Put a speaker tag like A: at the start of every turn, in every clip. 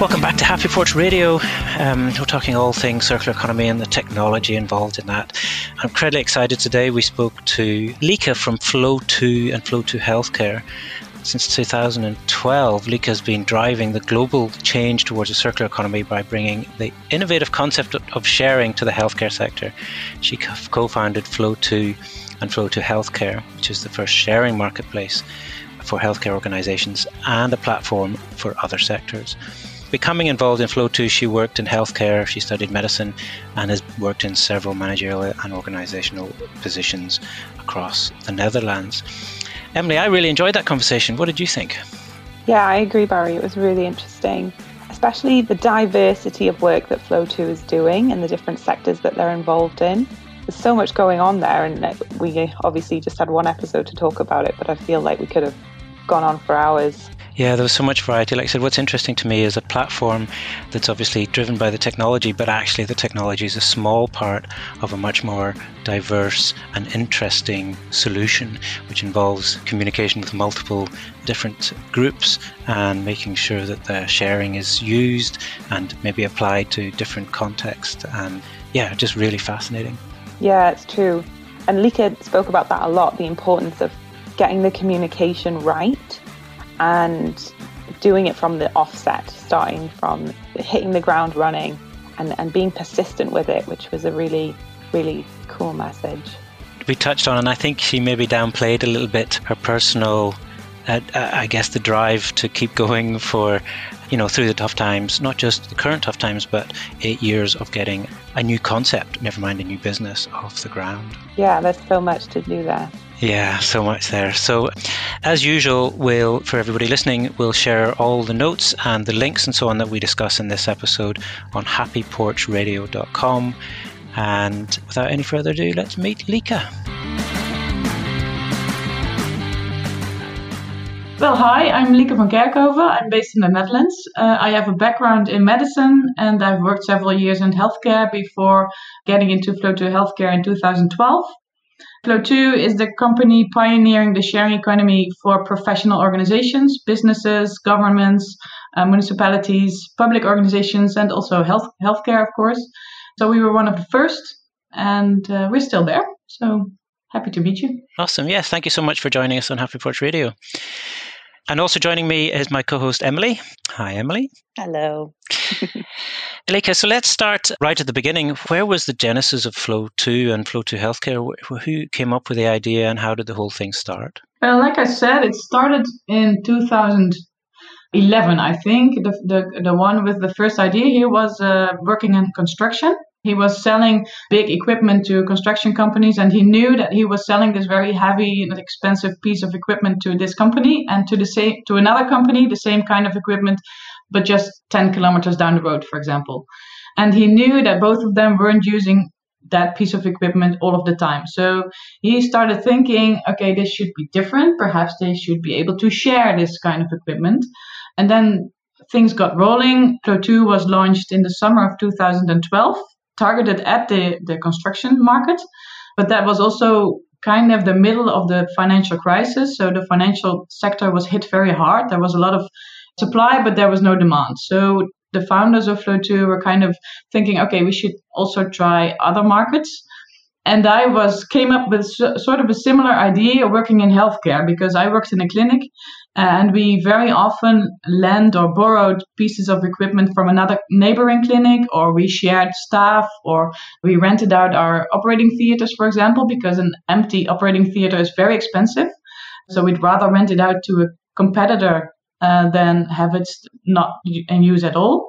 A: Welcome back to Happy Porch Radio. Um, we're talking all things circular economy and the technology involved in that. I'm incredibly excited today. We spoke to Lieke from FLOOW2 and FLOOW2 Healthcare. Since 2012, Lieke has been driving the global change towards a circular economy by bringing the innovative concept of sharing to the healthcare sector. She co founded FLOOW2 and FLOOW2 Healthcare, which is the first sharing marketplace for healthcare organizations and a platform for other sectors becoming involved in FLOOW2, she worked in healthcare, she studied medicine, and has worked in several managerial and organizational positions across the Netherlands. Emily, I really enjoyed that conversation. What did you think?
B: Yeah, I agree, Barry. It was really interesting, especially the diversity of work that FLOOW2 is doing and the different sectors that they're involved in. There's so much going on there, and we obviously just had one episode to talk about it, but I feel like we could have gone on for hours.
A: Yeah, there was so much variety. Like I said, what's interesting to me is a platform that's obviously driven by the technology, but actually the technology is a small part of a much more diverse and interesting solution, which involves communication with multiple different groups and making sure that the sharing is used and maybe applied to different contexts. And yeah, just really fascinating.
B: Yeah, it's true. And Lieke spoke about that a lot the importance of getting the communication right and doing it from the offset, starting from hitting the ground running and, and being persistent with it, which was a really, really cool message.
A: We touched on, and I think she maybe downplayed a little bit her personal, uh, I guess, the drive to keep going for, you know, through the tough times, not just the current tough times, but eight years of getting a new concept, never mind a new business, off the ground.
B: Yeah, there's so much to do there.
A: Yeah, so much there. So, as usual, we'll for everybody listening, we'll share all the notes and the links and so on that we discuss in this episode on happyporchradio.com. And without any further ado, let's meet Lieke.
C: Well, hi, I'm Lieke van Kerkhoven. I'm based in the Netherlands. Uh, I have a background in medicine and I've worked several years in healthcare before getting into FLOOW2 Healthcare in 2012. FLOOW2 is the company pioneering the sharing economy for professional organizations, businesses, governments, uh, municipalities, public organizations, and also health healthcare, of course. So we were one of the first, and uh, we're still there. So happy to meet you.
A: Awesome. Yes, thank you so much for joining us on Happy Porch Radio. And also joining me is my co host, Emily. Hi, Emily.
B: Hello.
A: Lieke, so let's start right at the beginning. Where was the genesis of Flow 2 and FLOOW2 Healthcare? Who came up with the idea and how did the whole thing start?
C: Well, like I said, it started in 2011, I think. The, the, the one with the first idea here was uh, working in construction. He was selling big equipment to construction companies, and he knew that he was selling this very heavy and expensive piece of equipment to this company and to the same to another company, the same kind of equipment, but just 10 kilometers down the road, for example. And he knew that both of them weren't using that piece of equipment all of the time. So he started thinking, okay, this should be different. Perhaps they should be able to share this kind of equipment. And then things got rolling. FLOOW2 was launched in the summer of 2012 targeted at the, the construction market, but that was also kind of the middle of the financial crisis. So the financial sector was hit very hard. There was a lot of supply, but there was no demand. So the founders of FLOOW2 were kind of thinking, okay, we should also try other markets. And I was came up with sort of a similar idea working in healthcare because I worked in a clinic and we very often lent or borrowed pieces of equipment from another neighboring clinic, or we shared staff, or we rented out our operating theaters, for example, because an empty operating theater is very expensive. So we'd rather rent it out to a competitor uh, than have it not in use at all.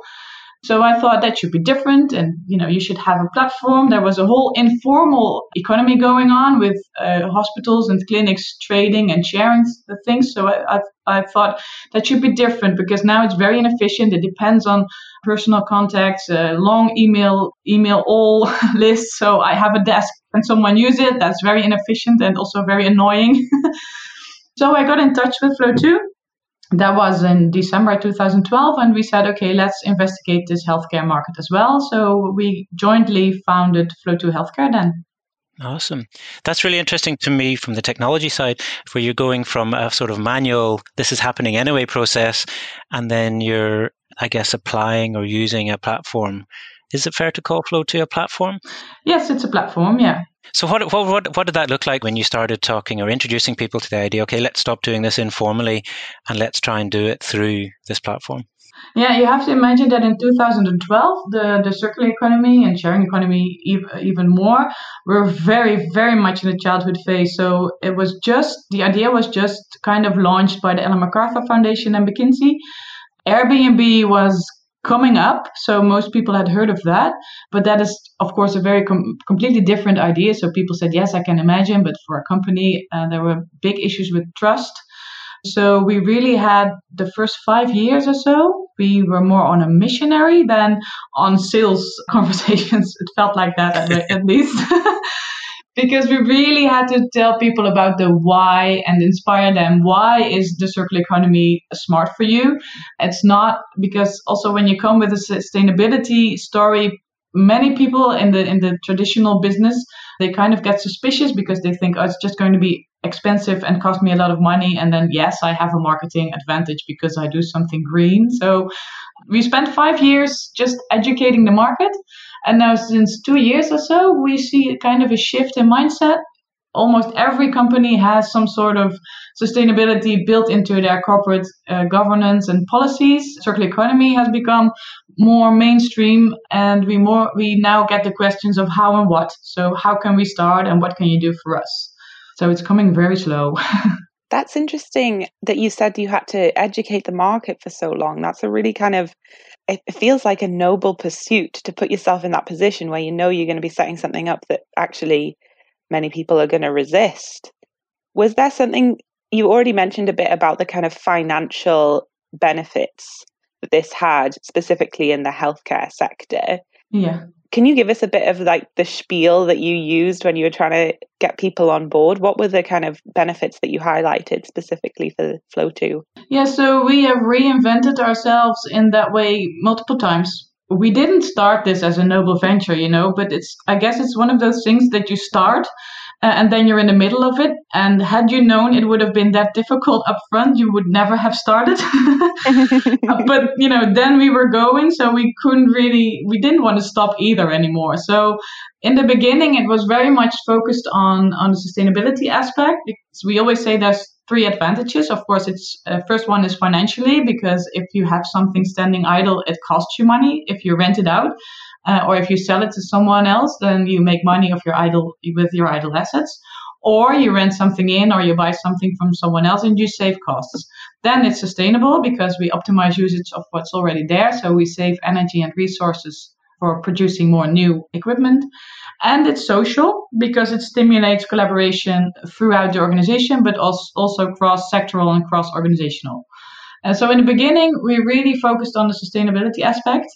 C: So I thought that should be different, and you know, you should have a platform. There was a whole informal economy going on with uh, hospitals and clinics trading and sharing the things. So I, I, I thought that should be different because now it's very inefficient. It depends on personal contacts, uh, long email email all lists. So I have a desk and someone use it. That's very inefficient and also very annoying. so I got in touch with FLOOW2 that was in December 2012, and we said, okay, let's investigate this healthcare market as well. So we jointly founded FLOOW2 Healthcare then.
A: Awesome. That's really interesting to me from the technology side, where you're going from a sort of manual, this is happening anyway process, and then you're, I guess, applying or using a platform. Is it fair to call FLOOW2 a platform?
C: Yes, it's a platform, yeah.
A: So what, what, what, what did that look like when you started talking or introducing people to the idea, okay, let's stop doing this informally and let's try and do it through this platform?
C: Yeah, you have to imagine that in 2012, the, the circular economy and sharing economy even more were very, very much in the childhood phase. So it was just, the idea was just kind of launched by the Ellen MacArthur Foundation and McKinsey. Airbnb was coming up, so most people had heard of that. But that is, of course, a very com- completely different idea. So people said, yes, I can imagine, but for a company, uh, there were big issues with trust. So we really had the first five years or so, we were more on a missionary than on sales conversations. It felt like that at, at least. because we really had to tell people about the why and inspire them. Why is the circular economy smart for you? It's not because also when you come with a sustainability story, many people in the in the traditional business they kind of get suspicious because they think oh it's just going to be expensive and cost me a lot of money and then yes i have a marketing advantage because i do something green so we spent 5 years just educating the market and now since 2 years or so we see kind of a shift in mindset almost every company has some sort of sustainability built into their corporate uh, governance and policies. Circular economy has become more mainstream, and we more we now get the questions of how and what. So how can we start, and what can you do for us? So it's coming very slow.
B: That's interesting that you said you had to educate the market for so long. That's a really kind of it feels like a noble pursuit to put yourself in that position where you know you're going to be setting something up that actually many people are going to resist. Was there something you already mentioned a bit about the kind of financial benefits that this had specifically in the healthcare sector?
C: Yeah.
B: Can you give us a bit of like the spiel that you used when you were trying to get people on board? What were the kind of benefits that you highlighted specifically for FLOOW2?
C: Yeah, so we have reinvented ourselves in that way multiple times we didn't start this as a noble venture, you know, but it's, I guess it's one of those things that you start uh, and then you're in the middle of it. And had you known it would have been that difficult up front, you would never have started. but, you know, then we were going, so we couldn't really, we didn't want to stop either anymore. So in the beginning, it was very much focused on, on the sustainability aspect because we always say there's three advantages. Of course, it's uh, first one is financially because if you have something standing idle, it costs you money. If you rent it out, uh, or if you sell it to someone else, then you make money of your idle with your idle assets. Or you rent something in, or you buy something from someone else, and you save costs. Then it's sustainable because we optimize usage of what's already there, so we save energy and resources for producing more new equipment. And it's social because it stimulates collaboration throughout the organization, but also, also cross sectoral and cross organizational. And so in the beginning, we really focused on the sustainability aspect,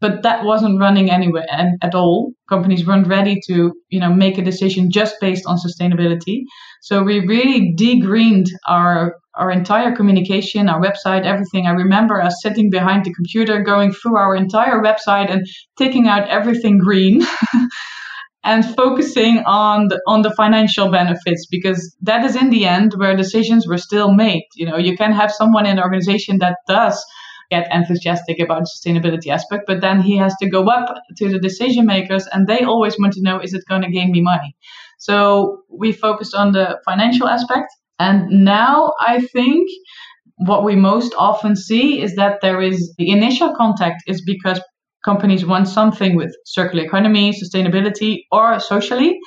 C: but that wasn't running anywhere and at all. Companies weren't ready to, you know, make a decision just based on sustainability. So we really degreened our our entire communication, our website, everything. I remember us sitting behind the computer, going through our entire website and taking out everything green. and focusing on the, on the financial benefits because that is in the end where decisions were still made. You know, you can have someone in an organization that does get enthusiastic about sustainability aspect, but then he has to go up to the decision makers and they always want to know is it going to gain me money? So we focused on the financial aspect. And now I think what we most often see is that there is the initial contact is because companies want something with circular economy, sustainability, or socially.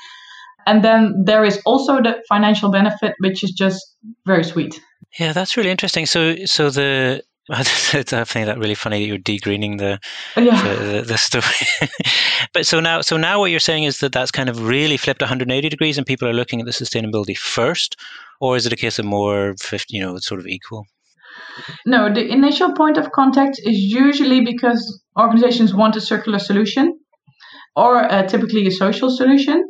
C: And then there is also the financial benefit, which is just very sweet.
A: Yeah, that's really interesting. So, so the I find that really funny that you're degreening the yeah. the, the, the story. but so now, so now what you're saying is that that's kind of really flipped 180 degrees, and people are looking at the sustainability first, or is it a case of more, 50, you know, sort of equal?
C: No, the initial point of contact is usually because organizations want a circular solution or uh, typically a social solution.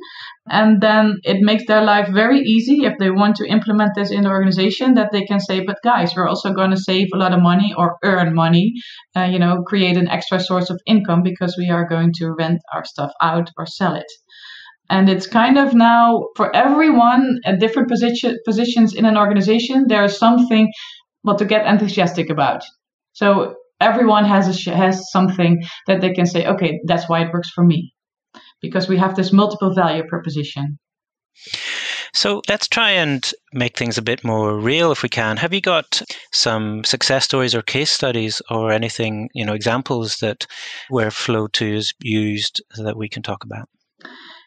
C: And then it makes their life very easy if they want to implement this in the organization that they can say, but guys, we're also going to save a lot of money or earn money, uh, you know, create an extra source of income because we are going to rent our stuff out or sell it. And it's kind of now for everyone at different position, positions in an organization, there is something what to get enthusiastic about. So everyone has a, has something that they can say, okay, that's why it works for me, because we have this multiple value proposition.
A: So let's try and make things a bit more real if we can. Have you got some success stories or case studies or anything, you know, examples that where FLOOW2 is used that we can talk about?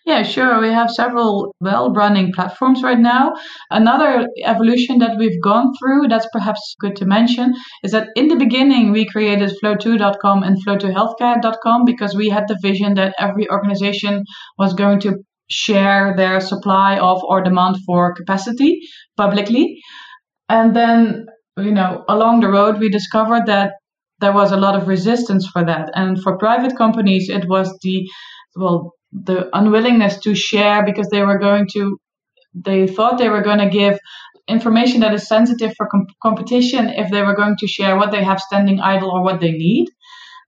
C: Yeah, sure. We have several well running platforms right now. Another evolution that we've gone through that's perhaps good to mention is that in the beginning we created floow2.com and floow2healthcare.com because we had the vision that every organization was going to share their supply of or demand for capacity publicly. And then, you know, along the road, we discovered that there was a lot of resistance for that. And for private companies, it was the, well, the unwillingness to share because they were going to, they thought they were going to give information that is sensitive for com- competition if they were going to share what they have standing idle or what they need.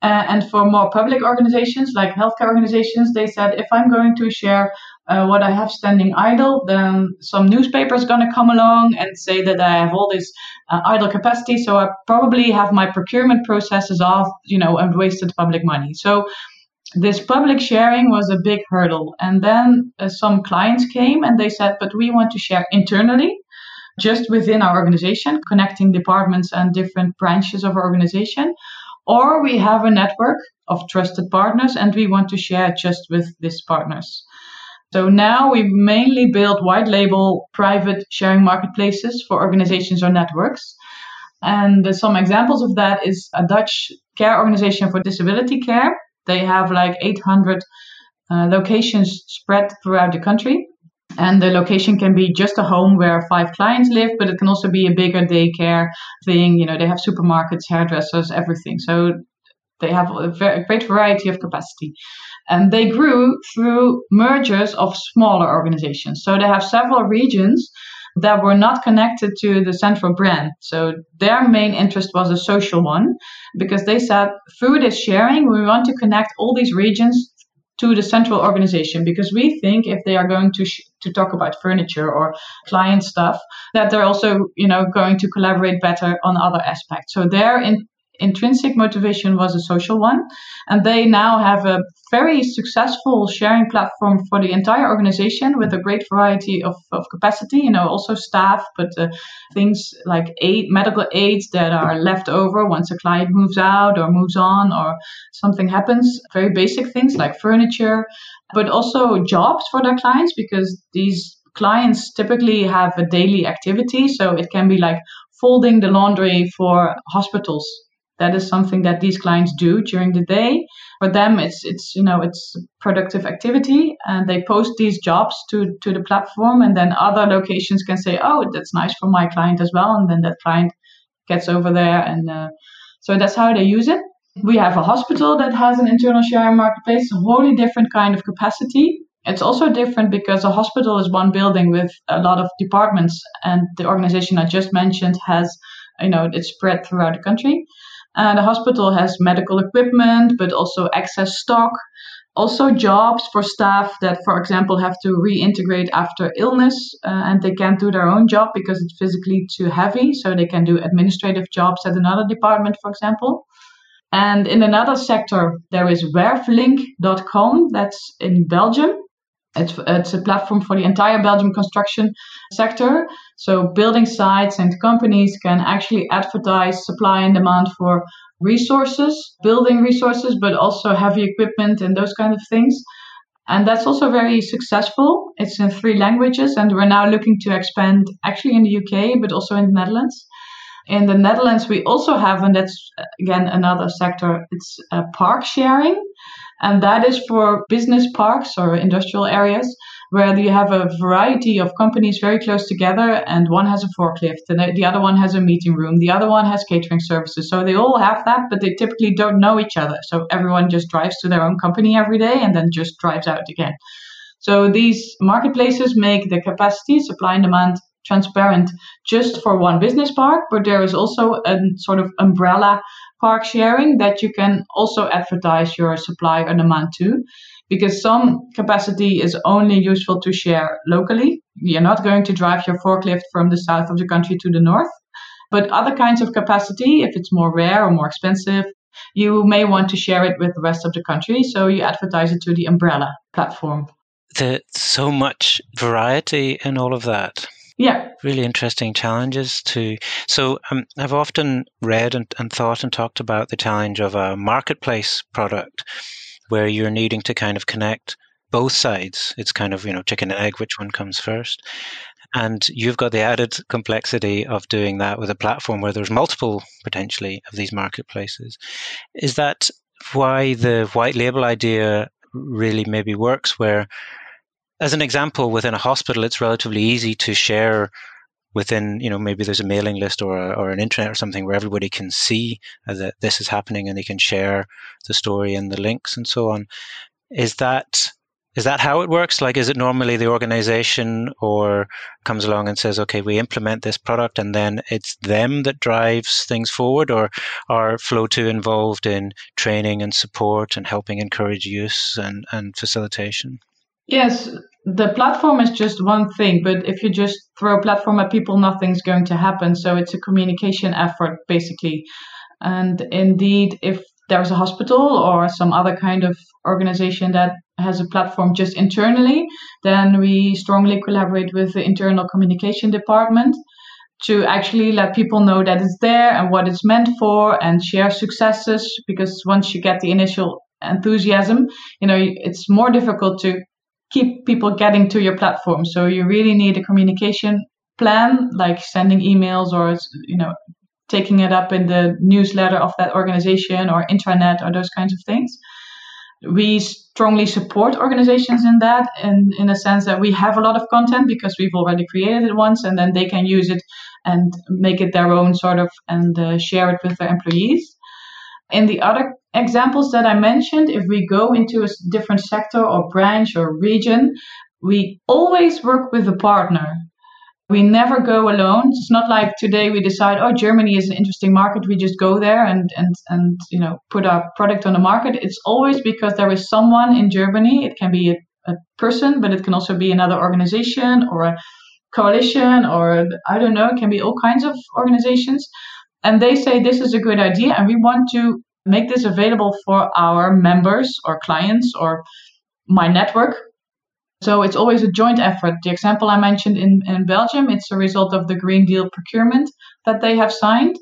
C: Uh, and for more public organizations like healthcare organizations, they said if I'm going to share uh, what I have standing idle, then some newspaper is going to come along and say that I have all this uh, idle capacity. So I probably have my procurement processes off, you know, and wasted public money. So this public sharing was a big hurdle. And then uh, some clients came and they said, but we want to share internally just within our organization, connecting departments and different branches of our organization. Or we have a network of trusted partners and we want to share just with these partners. So now we mainly build white label private sharing marketplaces for organizations or networks. And some examples of that is a Dutch care organization for disability care. They have like 800 uh, locations spread throughout the country. And the location can be just a home where five clients live, but it can also be a bigger daycare thing. You know, they have supermarkets, hairdressers, everything. So they have a, very, a great variety of capacity. And they grew through mergers of smaller organizations. So they have several regions that were not connected to the central brand. So their main interest was a social one because they said through this sharing, we want to connect all these regions to the central organization because we think if they are going to sh- to talk about furniture or client stuff that they're also you know going to collaborate better on other aspects so their in- intrinsic motivation was a social one and they now have a very successful sharing platform for the entire organization with a great variety of, of capacity you know also staff but uh, things like aid medical aids that are left over once a client moves out or moves on or something happens. Very basic things like furniture but also jobs for their clients because these clients typically have a daily activity so it can be like folding the laundry for hospitals that is something that these clients do during the day. For them it's it's you know it's productive activity and they post these jobs to to the platform and then other locations can say oh that's nice for my client as well and then that client gets over there and uh, so that's how they use it. We have a hospital that has an internal sharing marketplace a wholly different kind of capacity. It's also different because a hospital is one building with a lot of departments and the organization i just mentioned has you know it's spread throughout the country uh, the hospital has medical equipment, but also excess stock. Also, jobs for staff that, for example, have to reintegrate after illness uh, and they can't do their own job because it's physically too heavy. So they can do administrative jobs at another department, for example. And in another sector, there is werflink.com, that's in Belgium. It's, a platform for the entire Belgium construction sector. So building sites and companies can actually advertise supply and demand for resources, building resources, but also heavy equipment and those kind of things. And that's also very successful. It's in three languages, and we're now looking to expand actually in the UK, but also in the Netherlands. In the Netherlands, we also have, and that's again another sector, it's uh, park sharing. And that is for business parks or industrial areas where you have a variety of companies very close together and one has a forklift and the other one has a meeting room. The other one has catering services. So they all have that but they typically don't know each other. So everyone just drives to their own company every day and then just drives out again. So these marketplaces make the capacity supply and demand transparent just for one business park but there is also a sort of umbrella park sharing that you can also advertise your supply or demand to because some capacity is only useful to share locally. You're not going to drive your forklift from the south of the country to the north. But other kinds of capacity, if it's more rare or more expensive, you may want to share it with the rest of the country. So you advertise it to the umbrella platform.
A: There's so much variety in all of that.
C: Yeah.
A: Really interesting challenges to. So um, I've often read and, and thought and talked about the challenge of a marketplace product where you're needing to kind of connect both sides. It's kind of, you know, chicken and egg, which one comes first. And you've got the added complexity of doing that with a platform where there's multiple potentially of these marketplaces. Is that why the white label idea really maybe works? Where, as an example, within a hospital, it's relatively easy to share within, you know, maybe there's a mailing list or, a, or an internet or something where everybody can see that this is happening and they can share the story and the links and so on. Is that is that how it works? Like, is it normally the organization or comes along and says, okay, we implement this product and then it's them that drives things forward or are FLOOW2 involved in training and support and helping encourage use and, and facilitation?
C: Yes, the platform is just one thing, but if you just throw a platform at people, nothing's going to happen. So it's a communication effort, basically. And indeed, if there's a hospital or some other kind of organization that has a platform just internally, then we strongly collaborate with the internal communication department to actually let people know that it's there and what it's meant for and share successes because once you get the initial enthusiasm you know it's more difficult to keep people getting to your platform. So you really need a communication plan like sending emails or you know taking it up in the newsletter of that organization or intranet or those kinds of things. We strongly support organizations in that and in a sense that we have a lot of content because we've already created it once and then they can use it and make it their own sort of and uh, share it with their employees in the other examples that i mentioned if we go into a different sector or branch or region we always work with a partner we never go alone. It's not like today we decide, oh, Germany is an interesting market. We just go there and and and you know put our product on the market. It's always because there is someone in Germany. It can be a, a person, but it can also be another organization or a coalition or I don't know. It can be all kinds of organizations, and they say this is a good idea, and we want to make this available for our members or clients or my network so it's always a joint effort. The example I mentioned in, in Belgium, it's a result of the Green Deal procurement that they have signed.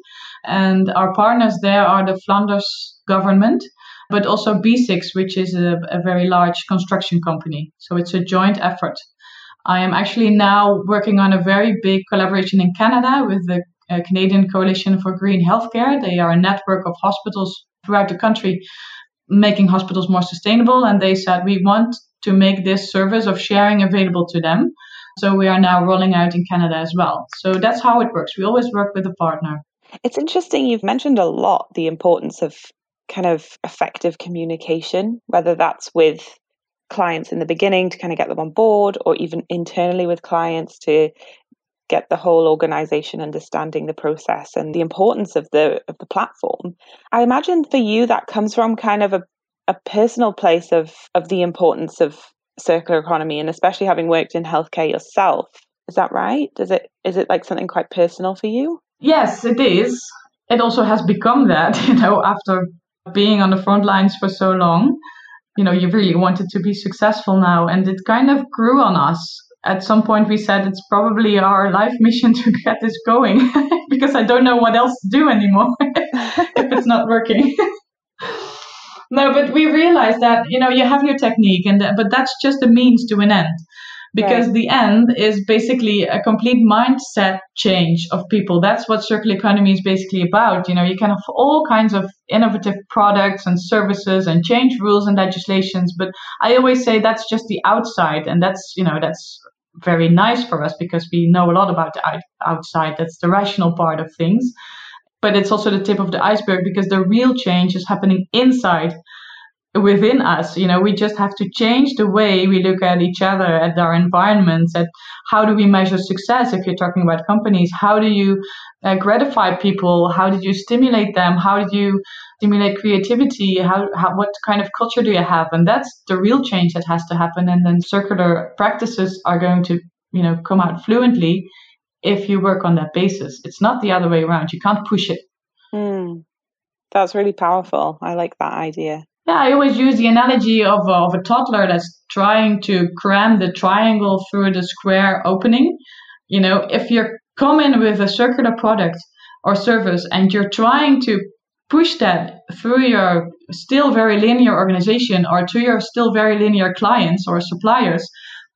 C: And our partners there are the Flanders government, but also BESIX, which is a, a very large construction company. So it's a joint effort. I am actually now working on a very big collaboration in Canada with the uh, Canadian Coalition for Green Healthcare. They are a network of hospitals throughout the country making hospitals more sustainable. And they said, we want to make this service of sharing available to them. So we are now rolling out in Canada as well. So that's how it works. We always work with a partner.
B: It's interesting. You've mentioned a lot the importance of kind of effective communication, whether that's with clients in the beginning to kind of get them on board or even internally with clients to get the whole organization understanding the process and the importance of the of the platform. I imagine for you that comes from kind of a, a personal place of of the importance of circular economy and especially having worked in healthcare yourself. Is that right? Is it is it like something quite personal for you?
C: Yes it is. It also has become that you know after being on the front lines for so long you know you really wanted to be successful now and it kind of grew on us at some point we said it's probably our life mission to get this going because I don't know what else to do anymore if it's not working. no, but we realized that you know you have your technique, and but that's just a means to an end. Because right. the end is basically a complete mindset change of people. That's what circular economy is basically about. You know, you can have all kinds of innovative products and services and change rules and legislations, but I always say that's just the outside, and that's you know that's very nice for us because we know a lot about the outside. That's the rational part of things. But it's also the tip of the iceberg because the real change is happening inside. Within us. You know, we just have to change the way we look at each other, at our environments, at how do we measure success if you're talking about companies? How do you uh, gratify people? How did you stimulate them? How did you stimulate creativity? How, how, what kind of culture do you have? And that's the real change that has to happen. And then circular practices are going to, you know, come out fluently if you work on that basis. It's not the other way around. You can't push it.
B: Mm, that's really powerful. I like that idea.
C: Yeah, I always use the analogy of, uh, of a toddler that's trying to cram the triangle through the square opening. You know, if you're coming with a circular product or service and you're trying to push that through your still very linear organization or to your still very linear clients or suppliers,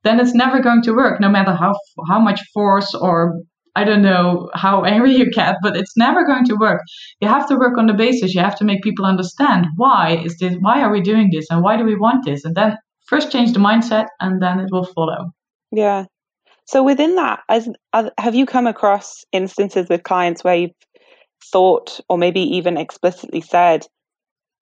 C: then it's never going to work, no matter how how much force or I don't know how angry you get, but it's never going to work. You have to work on the basis. You have to make people understand why is this, why are we doing this, and why do we want this, and then first change the mindset, and then it will follow.
B: Yeah. So within that, as, as have you come across instances with clients where you've thought, or maybe even explicitly said,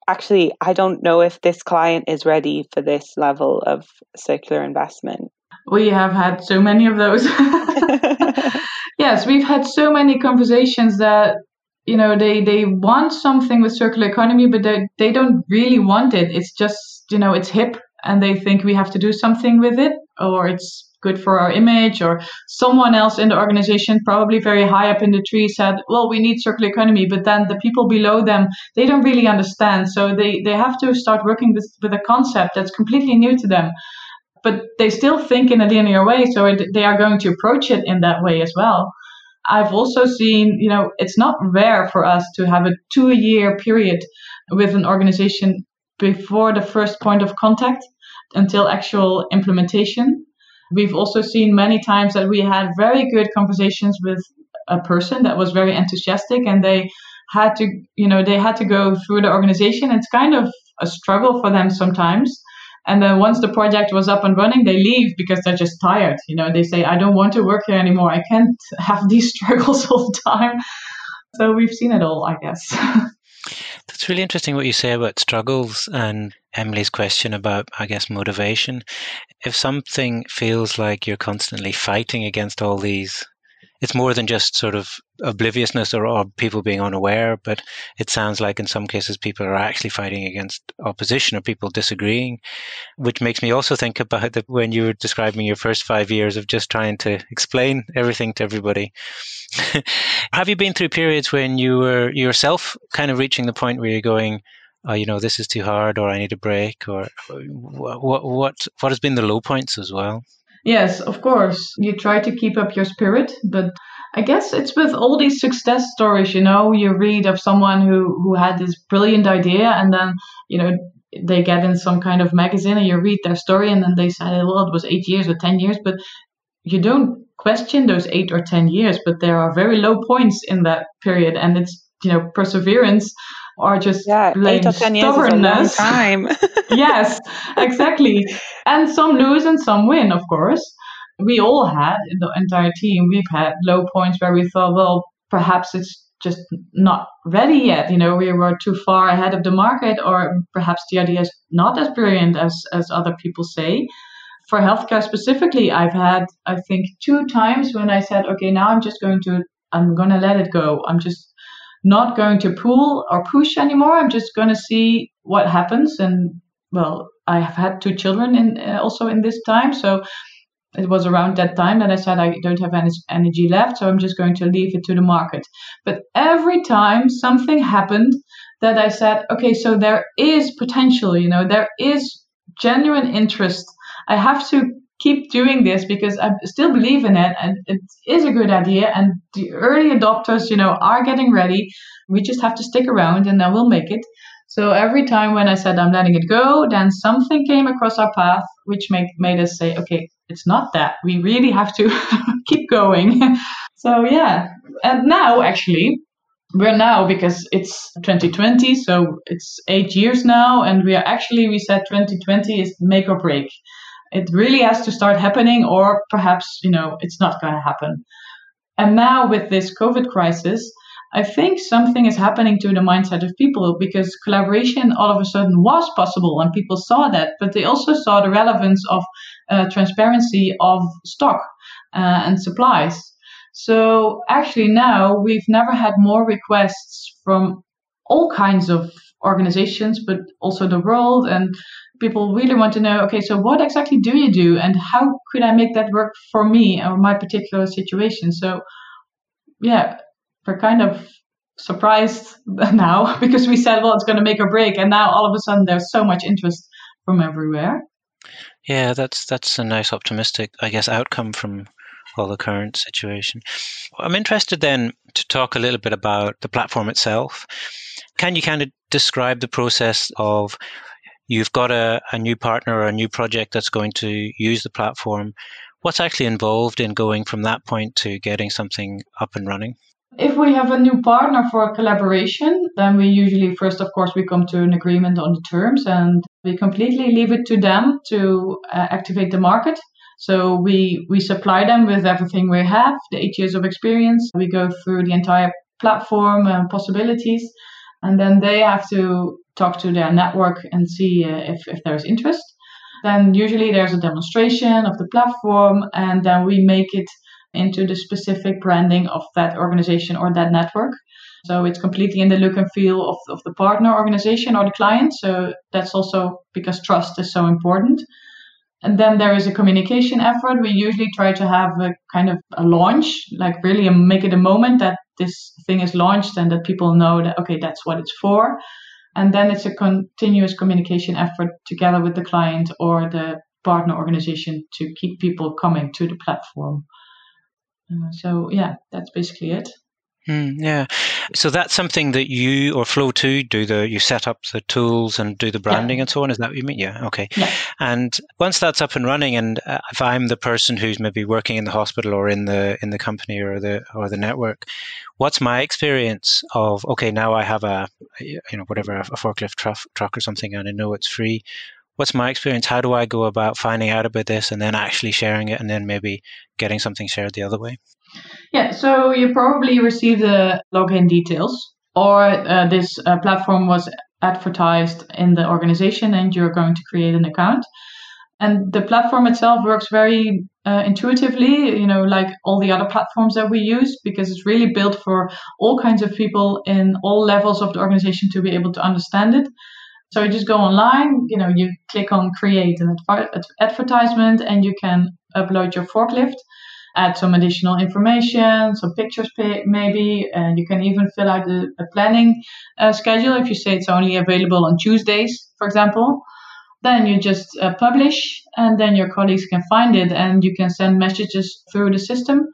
B: actually, I don't know if this client is ready for this level of circular investment?
C: We have had so many of those. yes, we've had so many conversations that you know they they want something with circular economy, but they they don't really want it. It's just you know it's hip, and they think we have to do something with it, or it's good for our image or someone else in the organization probably very high up in the tree said well we need circular economy but then the people below them they don't really understand so they they have to start working with, with a concept that's completely new to them but they still think in a linear way so it, they are going to approach it in that way as well i've also seen you know it's not rare for us to have a two year period with an organization before the first point of contact until actual implementation We've also seen many times that we had very good conversations with a person that was very enthusiastic and they had to, you know, they had to go through the organization. It's kind of a struggle for them sometimes. And then once the project was up and running, they leave because they're just tired. You know, they say, I don't want to work here anymore. I can't have these struggles all the time. So we've seen it all, I guess.
A: That's really interesting what you say about struggles and Emily's question about, I guess, motivation. If something feels like you're constantly fighting against all these, it's more than just sort of obliviousness or, or, people being unaware, but it sounds like in some cases people are actually fighting against opposition or people disagreeing, which makes me also think about that when you were describing your first five years of just trying to explain everything to everybody. Have you been through periods when you were yourself kind of reaching the point where you're going, oh, you know, this is too hard, or I need a break, or what what what has been the low points as well?
C: Yes, of course. You try to keep up your spirit, but I guess it's with all these success stories, you know, you read of someone who who had this brilliant idea and then, you know, they get in some kind of magazine and you read their story and then they say, well, it was eight years or 10 years, but you don't question those eight or 10 years, but there are very low points in that period and it's, you know, perseverance or just
B: yeah, ten
C: stubbornness.
B: time.
C: yes, exactly. And some lose and some win, of course. We all had in the entire team. We've had low points where we thought, well, perhaps it's just not ready yet. You know, we were too far ahead of the market, or perhaps the idea is not as brilliant as as other people say. For healthcare specifically, I've had I think two times when I said, okay, now I'm just going to I'm gonna let it go. I'm just not going to pull or push anymore. I'm just going to see what happens. And well, I have had two children in uh, also in this time, so it was around that time that I said I don't have any energy left, so I'm just going to leave it to the market. But every time something happened that I said, okay, so there is potential, you know, there is genuine interest. I have to keep doing this because I still believe in it and it is a good idea. And the early adopters, you know, are getting ready. We just have to stick around and then we'll make it. So every time when I said I'm letting it go, then something came across our path which made made us say, okay, it's not that. We really have to keep going. so yeah. And now actually we're now because it's 2020 so it's eight years now and we are actually we said 2020 is make or break it really has to start happening, or perhaps, you know, it's not going to happen. And now with this COVID crisis, I think something is happening to the mindset of people because collaboration all of a sudden was possible and people saw that, but they also saw the relevance of uh, transparency of stock uh, and supplies. So actually now we've never had more requests from all kinds of organizations, but also the world and people really want to know okay so what exactly do you do and how could i make that work for me or my particular situation? So yeah we're kind of surprised now because we said well it's going to make or break and now all of a sudden there's so much interest from everywhere.
A: Yeah that's that's a nice optimistic i guess outcome from all the current situation. I'm interested then to talk a little bit about the platform itself. Can you kind of describe the process of you've got a, a new partner or a new project that's going to use the platform. What's actually involved in going from that point to getting something up and running?
C: If we have a new partner for a collaboration, then we usually first, of course, we come to an agreement on the terms and we completely leave it to them to uh, activate the market. So we we supply them with everything we have, the eight years of experience. We go through the entire platform and possibilities, and then they have to talk to their network and see uh, if, if there's interest. Then usually there's a demonstration of the platform, and then we make it into the specific branding of that organization or that network. So it's completely in the look and feel of, of the partner organization or the client. So that's also because trust is so important. And then there is a communication effort. We usually try to have a kind of a launch, like really make it a moment that this thing is launched and that people know that, okay, that's what it's for. And then it's a continuous communication effort together with the client or the partner organization to keep people coming to the platform. Uh, so, yeah, that's basically it.
A: Mm, yeah. So that's something that you or FLOOW2 do the you set up the tools and do the branding yeah. and so on. Is that what you mean? Yeah. Okay.
C: Yeah.
A: And once that's up and running, and uh, if I'm the person who's maybe working in the hospital or in the in the company or the or the network, what's my experience of okay now I have a you know whatever a forklift truck, truck or something and I know it's free. What's my experience? How do I go about finding out about this and then actually sharing it and then maybe getting something shared the other way?
C: Yeah, so you probably received the login details, or uh, this uh, platform was advertised in the organization and you're going to create an account. And the platform itself works very uh, intuitively, you know, like all the other platforms that we use, because it's really built for all kinds of people in all levels of the organization to be able to understand it. So you just go online, you know, you click on create an advertisement, and you can upload your forklift add some additional information, some pictures maybe, and you can even fill out a, a planning uh, schedule if you say it's only available on Tuesdays, for example. Then you just uh, publish, and then your colleagues can find it, and you can send messages through the system.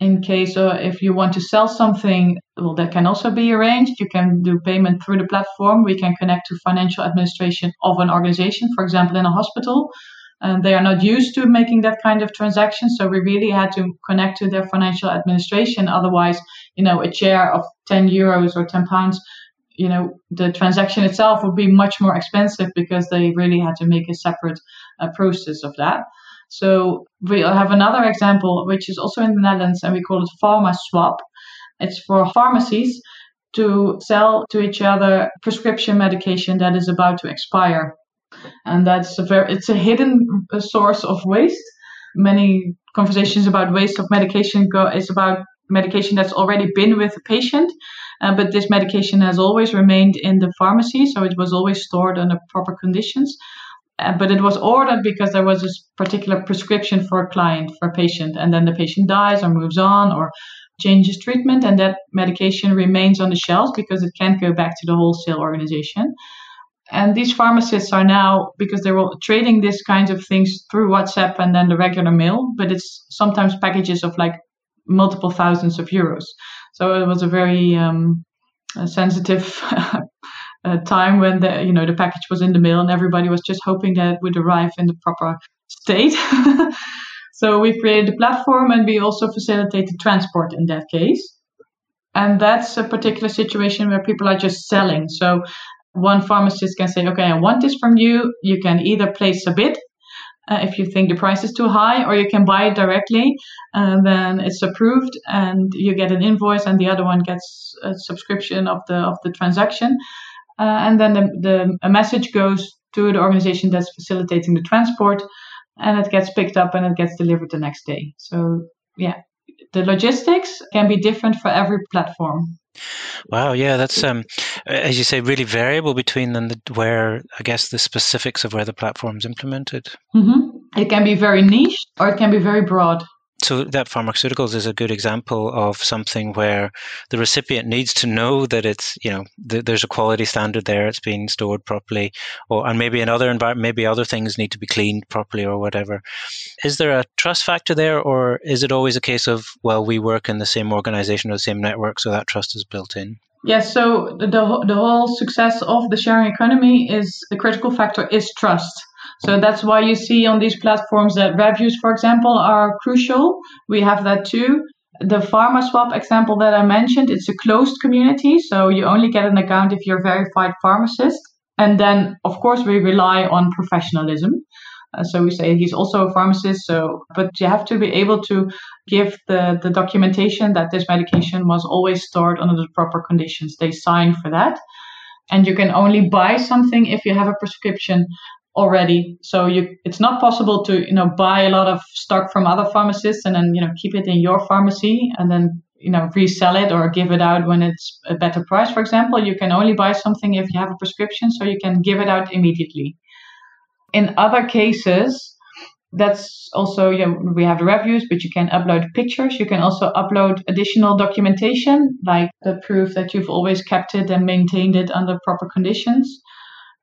C: In case uh, if you want to sell something, well, that can also be arranged. You can do payment through the platform. We can connect to financial administration of an organization, for example, in a hospital and they are not used to making that kind of transaction. So we really had to connect to their financial administration. Otherwise, you know, a chair of 10 euros or 10 pounds, you know, the transaction itself would be much more expensive because they really had to make a separate uh, process of that. So we have another example, which is also in the Netherlands, and we call it Pharma Swap. It's for pharmacies to sell to each other prescription medication that is about to expire and that's a very it's a hidden uh, source of waste. Many conversations about waste of medication go is about medication that's already been with the patient, uh, but this medication has always remained in the pharmacy, so it was always stored under proper conditions. Uh, but it was ordered because there was this particular prescription for a client, for a patient, and then the patient dies or moves on or changes treatment, and that medication remains on the shelves because it can't go back to the wholesale organization. And these pharmacists are now, because they're trading these kinds of things through WhatsApp and then the regular mail, but it's sometimes packages of like multiple thousands of euros. So it was a very um, sensitive uh, time when the you know the package was in the mail and everybody was just hoping that it would arrive in the proper state. so we created a platform and we also facilitated transport in that case. And that's a particular situation where people are just selling. So one pharmacist can say, okay, I want this from you. You can either place a bid uh, if you think the price is too high, or you can buy it directly, and then it's approved, and you get an invoice, and the other one gets a subscription of the of the transaction, uh, and then the, the a message goes to the organization that's facilitating the transport, and it gets picked up and it gets delivered the next day. So yeah, the logistics can be different for every platform.
A: Wow, yeah, that's um, as you say, really variable between them. Where I guess the specifics of where the platform is implemented.
C: Mm-hmm. It can be very niche, or it can be very broad.
A: So that pharmaceuticals is a good example of something where the recipient needs to know that it's you know th- there's a quality standard there, it's being stored properly, or and maybe another environment, maybe other things need to be cleaned properly or whatever. Is there a trust factor there, or is it always a case of well we work in the same organization or the same network, so that trust is built in?
C: Yes, so the, the whole success of the sharing economy is the critical factor is trust. So that's why you see on these platforms that reviews, for example, are crucial. We have that too. The PharmaSwap example that I mentioned, it's a closed community. So you only get an account if you're a verified pharmacist. And then, of course, we rely on professionalism. Uh, so we say he's also a pharmacist. So, but you have to be able to give the, the documentation that this medication was always stored under the proper conditions. They sign for that. And you can only buy something if you have a prescription already. So you, it's not possible to, you know, buy a lot of stock from other pharmacists and then, you know, keep it in your pharmacy and then, you know, resell it or give it out when it's a better price. For example, you can only buy something if you have a prescription, so you can give it out immediately. In other cases, that's also you know, we have the reviews but you can upload pictures you can also upload additional documentation like the proof that you've always kept it and maintained it under proper conditions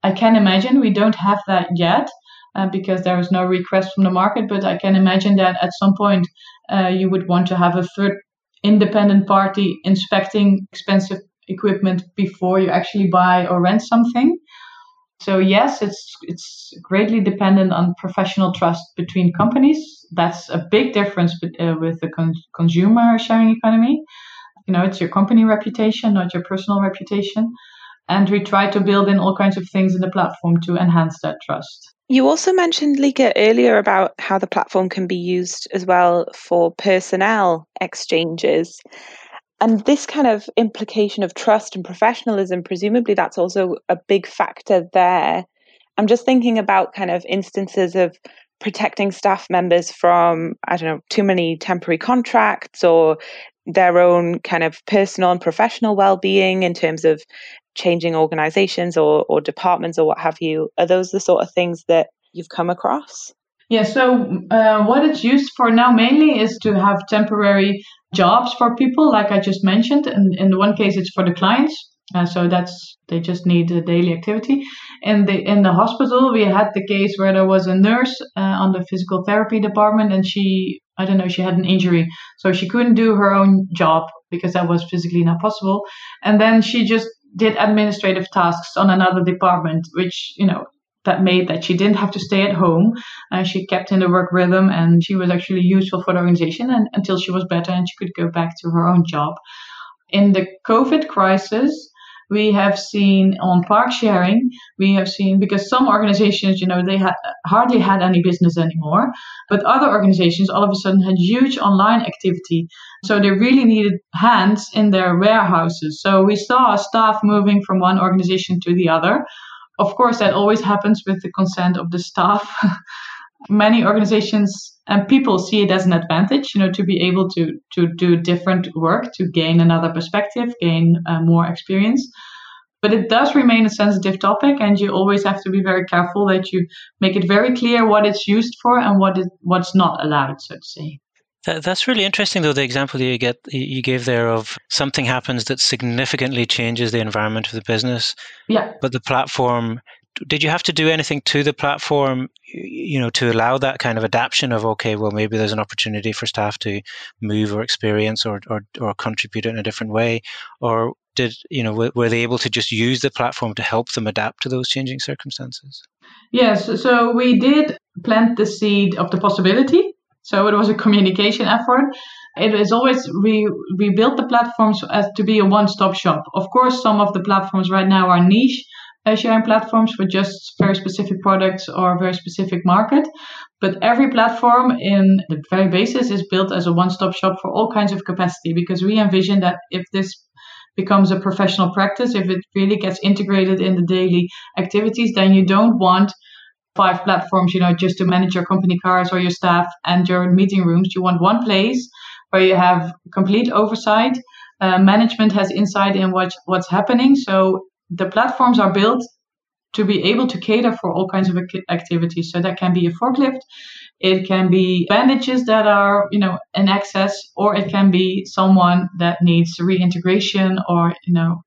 C: I can imagine we don't have that yet uh, because there is no request from the market, but I can imagine that at some point uh, you would want to have a third independent party inspecting expensive equipment before you actually buy or rent something. So yes, it's it's greatly dependent on professional trust between companies. That's a big difference uh, with the con- consumer sharing economy. You know, it's your company reputation, not your personal reputation. And we try to build in all kinds of things in the platform to enhance that trust.
B: You also mentioned, Lieke, earlier about how the platform can be used as well for personnel exchanges. And this kind of implication of trust and professionalism, presumably that's also a big factor there. I'm just thinking about kind of instances of protecting staff members from, I don't know, too many temporary contracts or their own kind of personal and professional well-being in terms of changing organizations or, or departments or what have you are those the sort of things that you've come across
C: yeah so uh, what it's used for now mainly is to have temporary jobs for people like i just mentioned and in one case it's for the clients uh, so that's they just need a daily activity. In the in the hospital, we had the case where there was a nurse uh, on the physical therapy department, and she I don't know she had an injury, so she couldn't do her own job because that was physically not possible. And then she just did administrative tasks on another department, which you know that made that she didn't have to stay at home. Uh, she kept in the work rhythm, and she was actually useful for the organization and, until she was better and she could go back to her own job. In the COVID crisis, we have seen on park sharing, we have seen because some organizations, you know, they had hardly had any business anymore, but other organizations all of a sudden had huge online activity. So they really needed hands in their warehouses. So we saw staff moving from one organization to the other. Of course, that always happens with the consent of the staff. Many organizations and people see it as an advantage you know to be able to to do different work to gain another perspective gain uh, more experience but it does remain a sensitive topic and you always have to be very careful that you make it very clear what it's used for and what it what's not allowed so to say
A: that, that's really interesting, though. The example you get you gave there of something happens that significantly changes the environment of the business.
C: Yeah.
A: But the platform did you have to do anything to the platform you know to allow that kind of adaptation of okay well maybe there's an opportunity for staff to move or experience or or, or contribute in a different way? Or did you know were they able to just use the platform to help them adapt to those changing circumstances?
C: Yes so we did plant the seed of the possibility. So it was a communication effort. It is always we we built the platforms as to be a one-stop shop. Of course some of the platforms right now are niche sharing platforms for just very specific products or very specific market. But every platform in the very basis is built as a one stop shop for all kinds of capacity because we envision that if this becomes a professional practice, if it really gets integrated in the daily activities, then you don't want five platforms, you know, just to manage your company cars or your staff and your meeting rooms. You want one place where you have complete oversight. Uh, management has insight in what, what's happening. So the platforms are built to be able to cater for all kinds of activities. So that can be a forklift, it can be bandages that are, you know, in excess, or it can be someone that needs reintegration or, you know,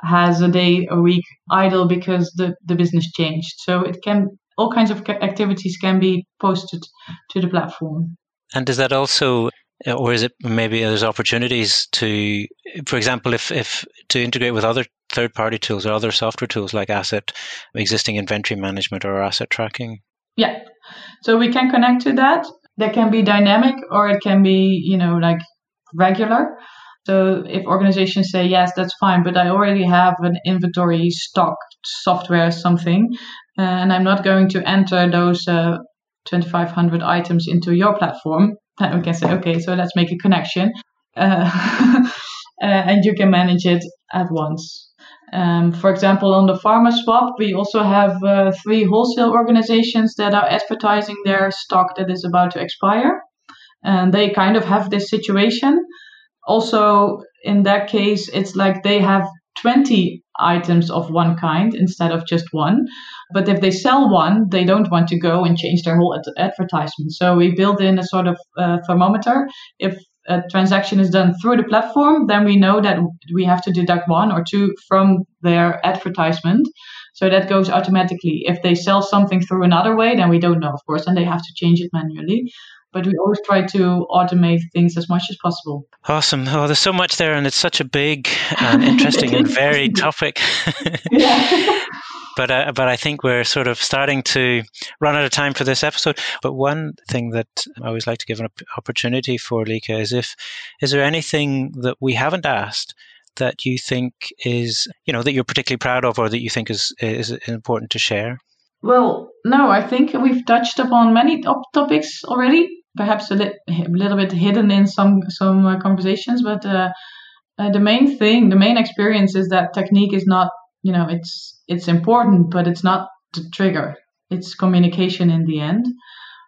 C: has a day a week idle because the, the business changed. So it can all kinds of activities can be posted to the platform.
A: And does that also or is it maybe there's opportunities to for example if if to integrate with other third party tools or other software tools like asset existing inventory management or asset tracking?
C: Yeah. So we can connect to that. That can be dynamic or it can be you know like regular. So if organizations say yes that's fine but i already have an inventory stock software something and i'm not going to enter those uh, 2500 items into your platform then we can say okay so let's make a connection uh, uh, and you can manage it at once um, for example, on the PharmaSwap, we also have uh, three wholesale organizations that are advertising their stock that is about to expire. And they kind of have this situation. Also, in that case, it's like they have 20 items of one kind instead of just one. But if they sell one, they don't want to go and change their whole ad- advertisement. So we build in a sort of uh, thermometer. If a transaction is done through the platform, then we know that we have to deduct one or two from their advertisement. So that goes automatically. If they sell something through another way, then we don't know, of course, and they have to change it manually. But we always try to automate things as much as possible.
A: Awesome. Oh, there's so much there, and it's such a big and interesting and varied topic. but uh, but I think we're sort of starting to run out of time for this episode. But one thing that I always like to give an opportunity for Lieke is if is there anything that we haven't asked that you think is you know that you're particularly proud of or that you think is is important to share?
C: Well, no, I think we've touched upon many top topics already. Perhaps a, li- a little bit hidden in some some uh, conversations, but uh, uh, the main thing, the main experience is that technique is not you know it's it's important but it's not the trigger. It's communication in the end.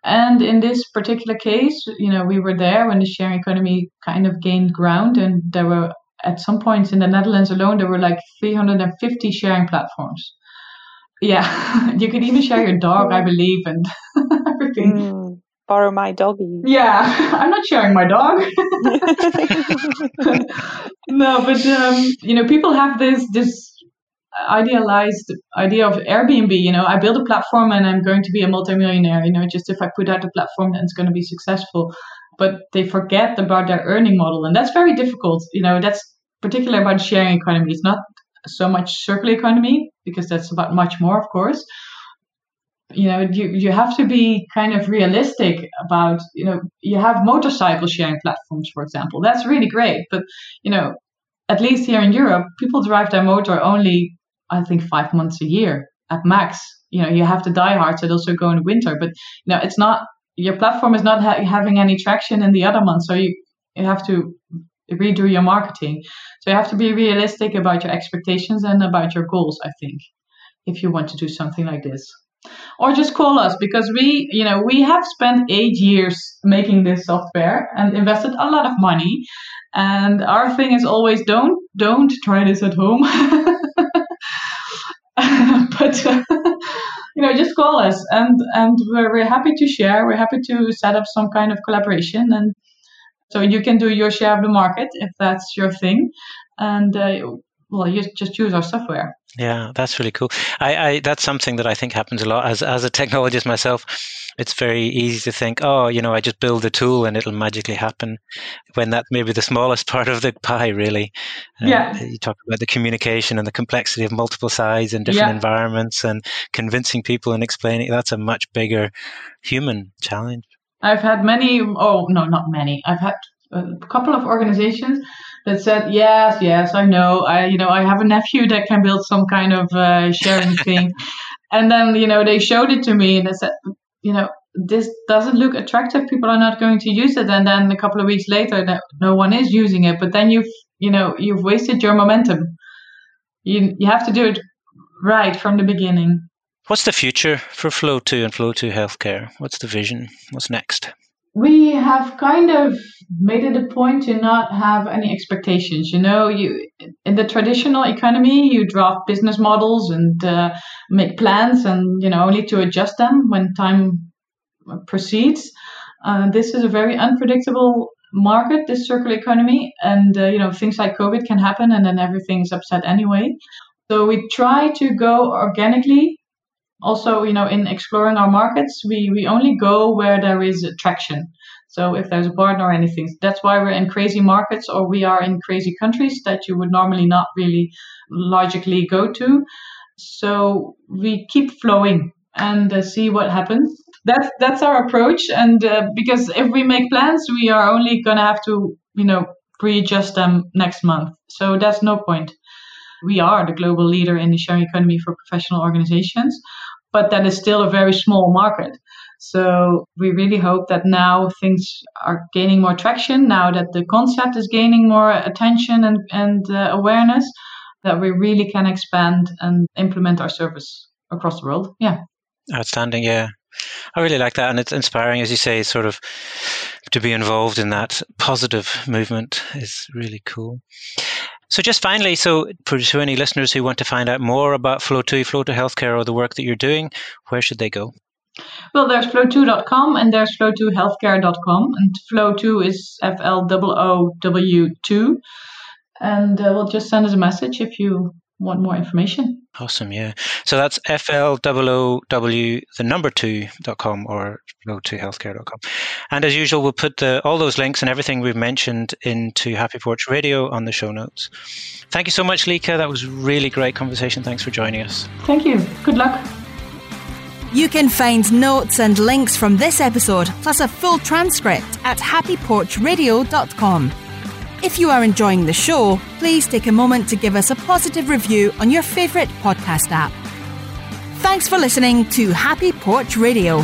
C: And in this particular case you know we were there when the sharing economy kind of gained ground and there were at some points in the netherlands alone there were like 350 sharing platforms. Yeah you could even share your dog i believe and everything. Mm,
B: borrow my doggy
C: yeah i'm not sharing my dog no but um, you know people have this this idealized idea of Airbnb. You know, I build a platform and I'm going to be a multimillionaire. You know, just if I put out a platform, then it's going to be successful. But they forget about their earning model, and that's very difficult. You know, that's particular about sharing economy. It's not so much circular economy because that's about much more, of course. You know, you you have to be kind of realistic about. You know, you have motorcycle sharing platforms, for example. That's really great, but you know, at least here in Europe, people drive their motor only I think five months a year at max. You know, you have to die hard, so also go in winter. But you know, it's not your platform is not ha- having any traction in the other months, so you you have to redo your marketing. So you have to be realistic about your expectations and about your goals. I think if you want to do something like this. Or just call us because we, you know, we have spent eight years making this software and invested a lot of money. And our thing is always don't don't try this at home. but you know, just call us, and and we're, we're happy to share. We're happy to set up some kind of collaboration, and so you can do your share of the market if that's your thing, and uh, well, you just use our software.
A: Yeah, that's really cool. I, I that's something that I think happens a lot as as a technologist myself. It's very easy to think, oh, you know, I just build a tool and it'll magically happen, when that's maybe the smallest part of the pie. Really,
C: uh, yeah.
A: You talk about the communication and the complexity of multiple sides and different yeah. environments and convincing people and explaining. That's a much bigger human challenge.
C: I've had many. Oh no, not many. I've had a couple of organizations that said, "Yes, yes, I know. I, you know, I have a nephew that can build some kind of uh, sharing thing." And then, you know, they showed it to me, and they said, "You know, this doesn't look attractive, people are not going to use it, and then a couple of weeks later, no one is using it. But then you've you know you've wasted your momentum. You you have to do it right from the beginning.
A: What's the future for FLOOW2 and FLOOW2 Healthcare? What's the vision? What's next?
C: We have kind of made it a point to not have any expectations. You know, you in the traditional economy, you draft business models and uh, make plans, and you know, only to adjust them when time proceeds. Uh, this is a very unpredictable market, this circular economy, and uh, you know, things like COVID can happen, and then everything is upset anyway. So we try to go organically. Also, you know, in exploring our markets, we, we only go where there is traction. So if there's a partner or anything, that's why we're in crazy markets or we are in crazy countries that you would normally not really logically go to. So we keep flowing and uh, see what happens. That's that's our approach. And uh, because if we make plans, we are only gonna have to, you know, readjust them next month. So that's no point we are the global leader in the sharing economy for professional organizations, but that is still a very small market. So we really hope that now things are gaining more traction, now that the concept is gaining more attention and, and uh, awareness, that we really can expand and implement our service across the world. Yeah.
A: Outstanding. Yeah. I really like that. And it's inspiring, as you say, sort of to be involved in that positive movement is really cool. So just finally, so for any listeners who want to find out more about FLOOW2, FLOOW2 Healthcare, or the work that you're doing, where should they go?
C: Well, there's floow2.com and there's floow2healthcare.com. And FLOOW2 is F L O O W 2. And uh, we'll just send us a message if you want more information.
A: Awesome, yeah. So that's F-L-O-O-W, the number two dot com or floow2healthcare.com. And as usual, we'll put the, all those links and everything we've mentioned into Happy Porch Radio on the show notes. Thank you so much, Lieke. That was really great conversation. Thanks for joining us.
C: Thank you. Good luck.
D: You can find notes and links from this episode, plus a full transcript at happyporchradio.com. If you are enjoying the show, please take a moment to give us a positive review on your favourite podcast app. Thanks for listening to Happy Porch Radio.